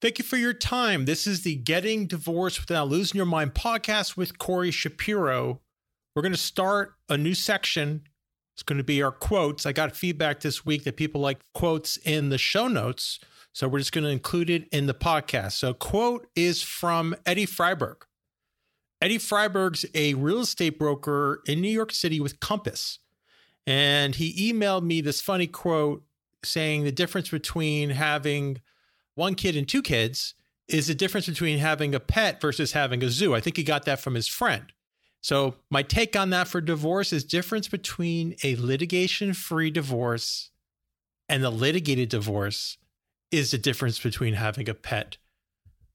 Thank you for your time. This is the Getting Divorced Without Losing Your Mind podcast with Corey Shapiro. We're going to start a new section. It's going to be our quotes. I got feedback this week that people like quotes in the show notes. So we're just going to include it in the podcast. So, quote is from Eddie Freiberg. Eddie Freiberg's a real estate broker in New York City with Compass. And he emailed me this funny quote saying the difference between having one kid and two kids is the difference between having a pet versus having a zoo. I think he got that from his friend. So, my take on that for divorce is difference between a litigation free divorce and the litigated divorce is the difference between having a pet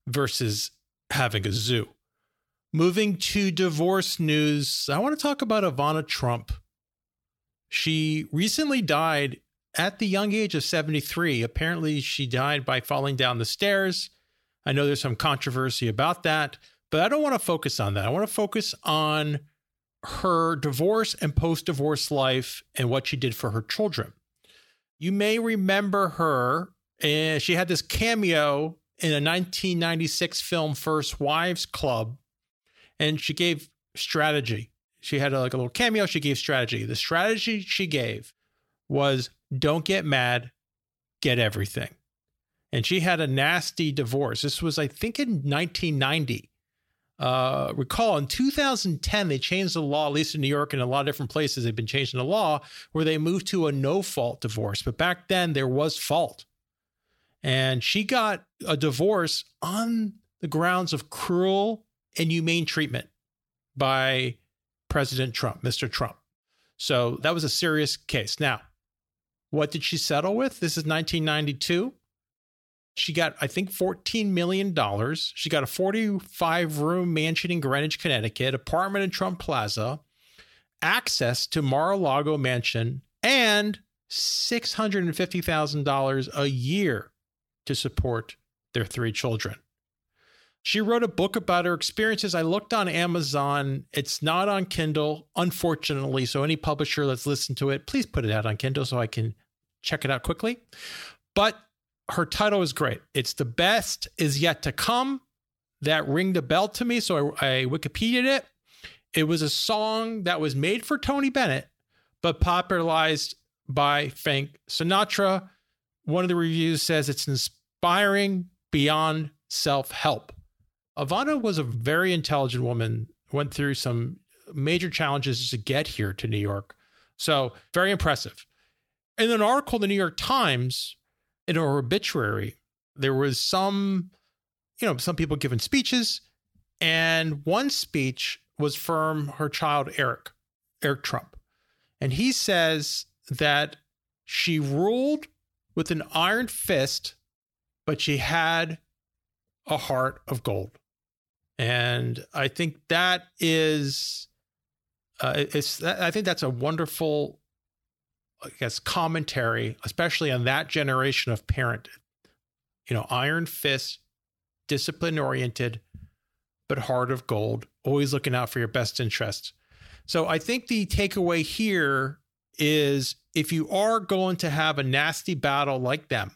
versus having a zoo. Moving to divorce news, I want to talk about Ivana Trump. She recently died at the young age of 73. Apparently, she died by falling down the stairs. I know there's some controversy about that, but I don't want to focus on that. I want to focus on her divorce and post divorce life and what she did for her children. You may remember her, and she had this cameo in a 1996 film, First Wives Club, and she gave strategy. She had a, like a little cameo. She gave strategy. The strategy she gave was don't get mad, get everything. And she had a nasty divorce. This was, I think, in 1990. Uh, recall in 2010, they changed the law, at least in New York and a lot of different places, they've been changing the law where they moved to a no fault divorce. But back then, there was fault. And she got a divorce on the grounds of cruel and humane treatment by President Trump, Mr. Trump. So that was a serious case. Now, what did she settle with? This is 1992. She got, I think, $14 million. She got a 45 room mansion in Greenwich, Connecticut, apartment in Trump Plaza, access to Mar a Lago mansion, and $650,000 a year to support their three children. She wrote a book about her experiences. I looked on Amazon. It's not on Kindle, unfortunately. So, any publisher that's listened to it, please put it out on Kindle so I can check it out quickly. But her title is great. It's The Best Is Yet to Come. That ringed a bell to me. So, I, I Wikipedia'd it. It was a song that was made for Tony Bennett, but popularized by Frank Sinatra. One of the reviews says it's inspiring beyond self help. Ivana was a very intelligent woman, went through some major challenges to get here to New York. So, very impressive. In an article in the New York Times, in her obituary, there was some, you know, some people giving speeches, and one speech was from her child, Eric, Eric Trump. And he says that she ruled with an iron fist, but she had a heart of gold. And I think that is, uh, it's, I think that's a wonderful, I guess, commentary, especially on that generation of parent. You know, iron fist, discipline oriented, but heart of gold, always looking out for your best interests. So I think the takeaway here is if you are going to have a nasty battle like them,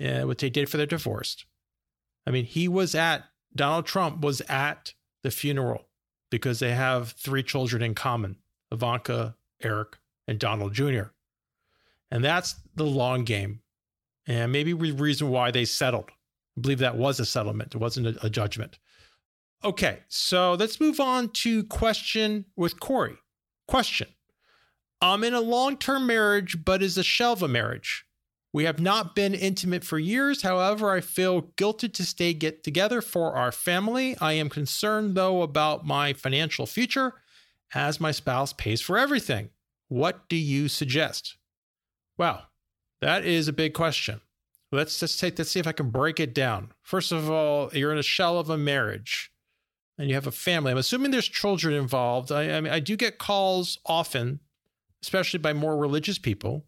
uh, what they did for their divorced. I mean, he was at Donald Trump was at the funeral because they have three children in common Ivanka, Eric, and Donald Jr. And that's the long game. And maybe the reason why they settled. I believe that was a settlement, it wasn't a, a judgment. Okay, so let's move on to question with Corey. Question I'm in a long term marriage, but is a shell of a marriage. We have not been intimate for years. However, I feel guilted to stay get together for our family. I am concerned though about my financial future as my spouse pays for everything. What do you suggest? Well, that is a big question. Let's just take let's see if I can break it down. First of all, you're in a shell of a marriage and you have a family. I'm assuming there's children involved. I, I mean, I do get calls often, especially by more religious people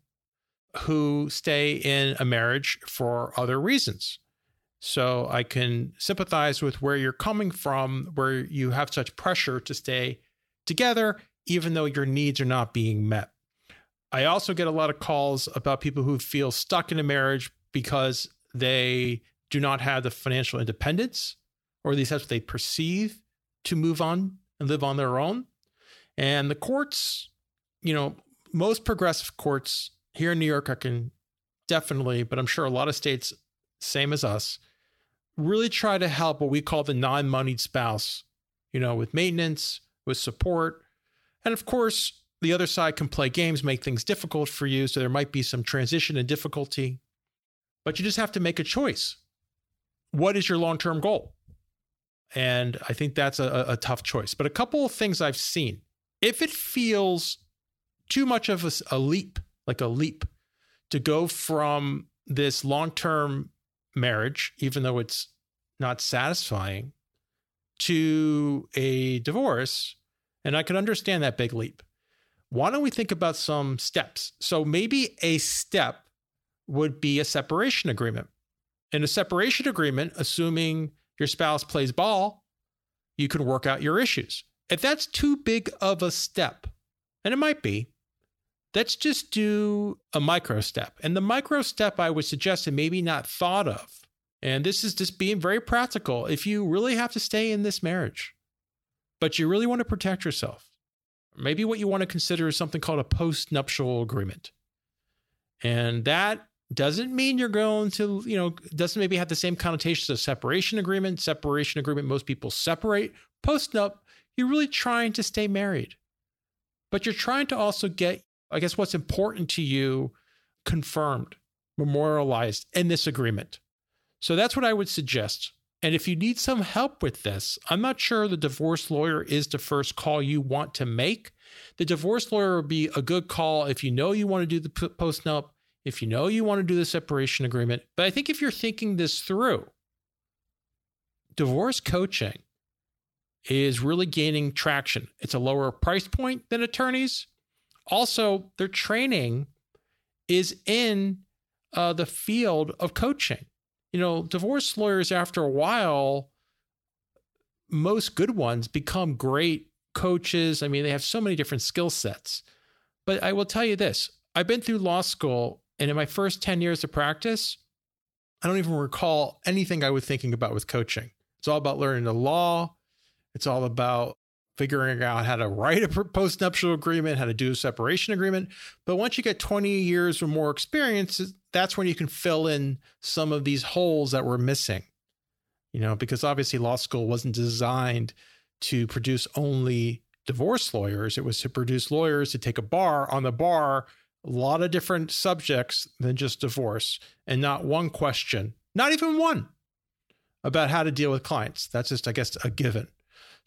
who stay in a marriage for other reasons. So I can sympathize with where you're coming from, where you have such pressure to stay together, even though your needs are not being met. I also get a lot of calls about people who feel stuck in a marriage because they do not have the financial independence, or at least that's what they perceive to move on and live on their own. And the courts, you know, most progressive courts here in New York, I can definitely, but I'm sure a lot of states, same as us, really try to help what we call the non moneyed spouse, you know, with maintenance, with support. And of course, the other side can play games, make things difficult for you. So there might be some transition and difficulty, but you just have to make a choice. What is your long term goal? And I think that's a, a, tough choice. But a couple of things I've seen if it feels too much of a, a leap, like a leap, to go from this long term marriage, even though it's not satisfying, to a divorce, and I can understand that big leap. Why don't we think about some steps? So maybe a step would be a separation agreement. In a separation agreement, assuming your spouse plays ball, you can work out your issues. If that's too big of a step, and it might be, let's just do a micro step. And the micro step I would suggest and maybe not thought of, and this is just being very practical. If you really have to stay in this marriage, but you really want to protect yourself, maybe what you want to consider is something called a post nuptial agreement. And that doesn't mean you're going to, you know, doesn't maybe have the same connotations as separation agreement. Separation agreement, most people separate. Post nup, you're really trying to stay married. But you're trying to also get, I guess, what's important to you confirmed, memorialized in this agreement. So that's what I would suggest. And if you need some help with this, I'm not sure the divorce lawyer is the first call you want to make. The divorce lawyer would be a good call if you know you want to do the post nup if you know you want to do the separation agreement. But I think if you're thinking this through, divorce coaching is really gaining traction. It's a lower price point than attorneys. Also, their training is in uh, the field of coaching. You know, divorce lawyers, after a while, most good ones become great coaches. I mean, they have so many different skill sets. But I will tell you this I've been through law school and in my first 10 years of practice, I don't even recall anything I was thinking about with coaching. It's all about learning the law. It's all about figuring out how to write a post-nuptial agreement, how to do a separation agreement. But once you get 20 years or more experience, that's when you can fill in some of these holes that were missing. You know, because obviously law school wasn't designed to produce only divorce lawyers. It was to produce lawyers to take a bar on the bar a lot of different subjects than just divorce and not one question, not even one about how to deal with clients. That's just, I guess, a given.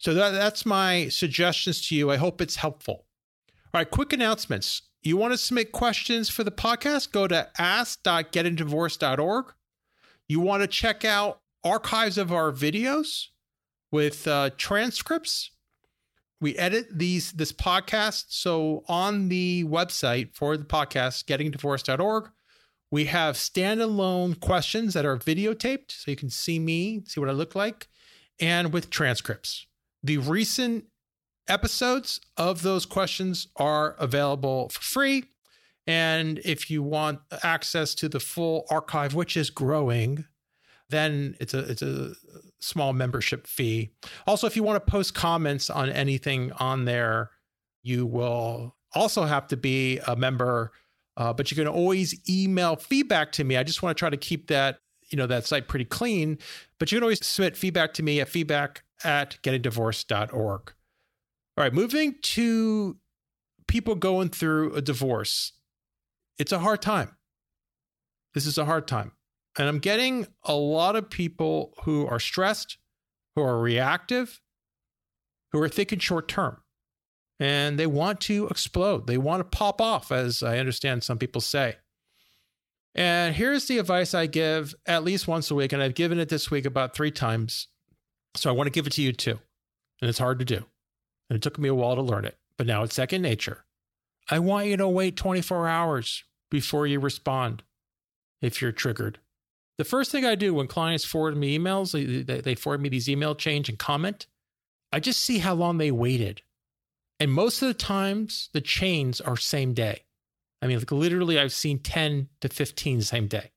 So that, that's my suggestions to you. I hope it's helpful. All right, quick announcements. You want to submit questions for the podcast? Go to ask.gettingdivorced.org. You want to check out archives of our videos with uh, transcripts? we edit these this podcast. So on the website for the podcast, gettingdivorced.org, we have standalone questions that are videotaped, so you can see me, see what I look like, and with transcripts. The recent episodes of those questions are available for free. And if you want access to the full archive, which is growing, then it's a it's a small membership fee. Also, if you want to post comments on anything on there, you will also have to be a member. Uh, but you can always email feedback to me. I just want to try to keep that you know that site pretty clean. But you can always submit feedback to me at feedback at gettingdivorced.org. All right, moving to people going through a divorce. It's a hard time. This is a hard time. And I'm getting a lot of people who are stressed, who are reactive, who are thinking short term. And they want to explode. They want to pop off, as I understand some people say. And here's the advice I give at least once a week. And I've given it this week about three times. So I want to give it to you too. And it's hard to do. And it took me a while to learn it, but now it's second nature. I want you to wait 24 hours before you respond if you're triggered. The first thing I do when clients forward me emails, they, they forward me these email change and comment, I just see how long they waited. And most of the times, the chains are same day. I mean, like literally, I've seen 10 to 15 same day,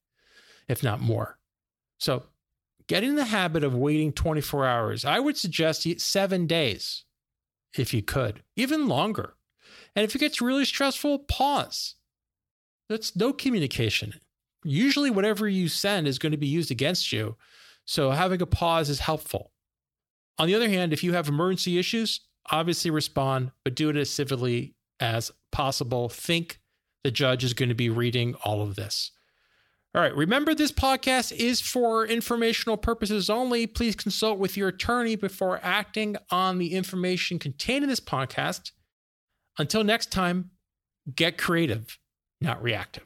if not more. So get in the habit of waiting 24 hours. I would suggest seven days if you could, even longer. And if it gets really stressful, pause. That's no communication. Usually, whatever you send is going to be used against you. So, having a pause is helpful. On the other hand, if you have emergency issues, obviously respond, but do it as civilly as possible. Think the judge is going to be reading all of this. All right. Remember, this podcast is for informational purposes only. Please consult with your attorney before acting on the information contained in this podcast. Until next time, get creative, not reactive.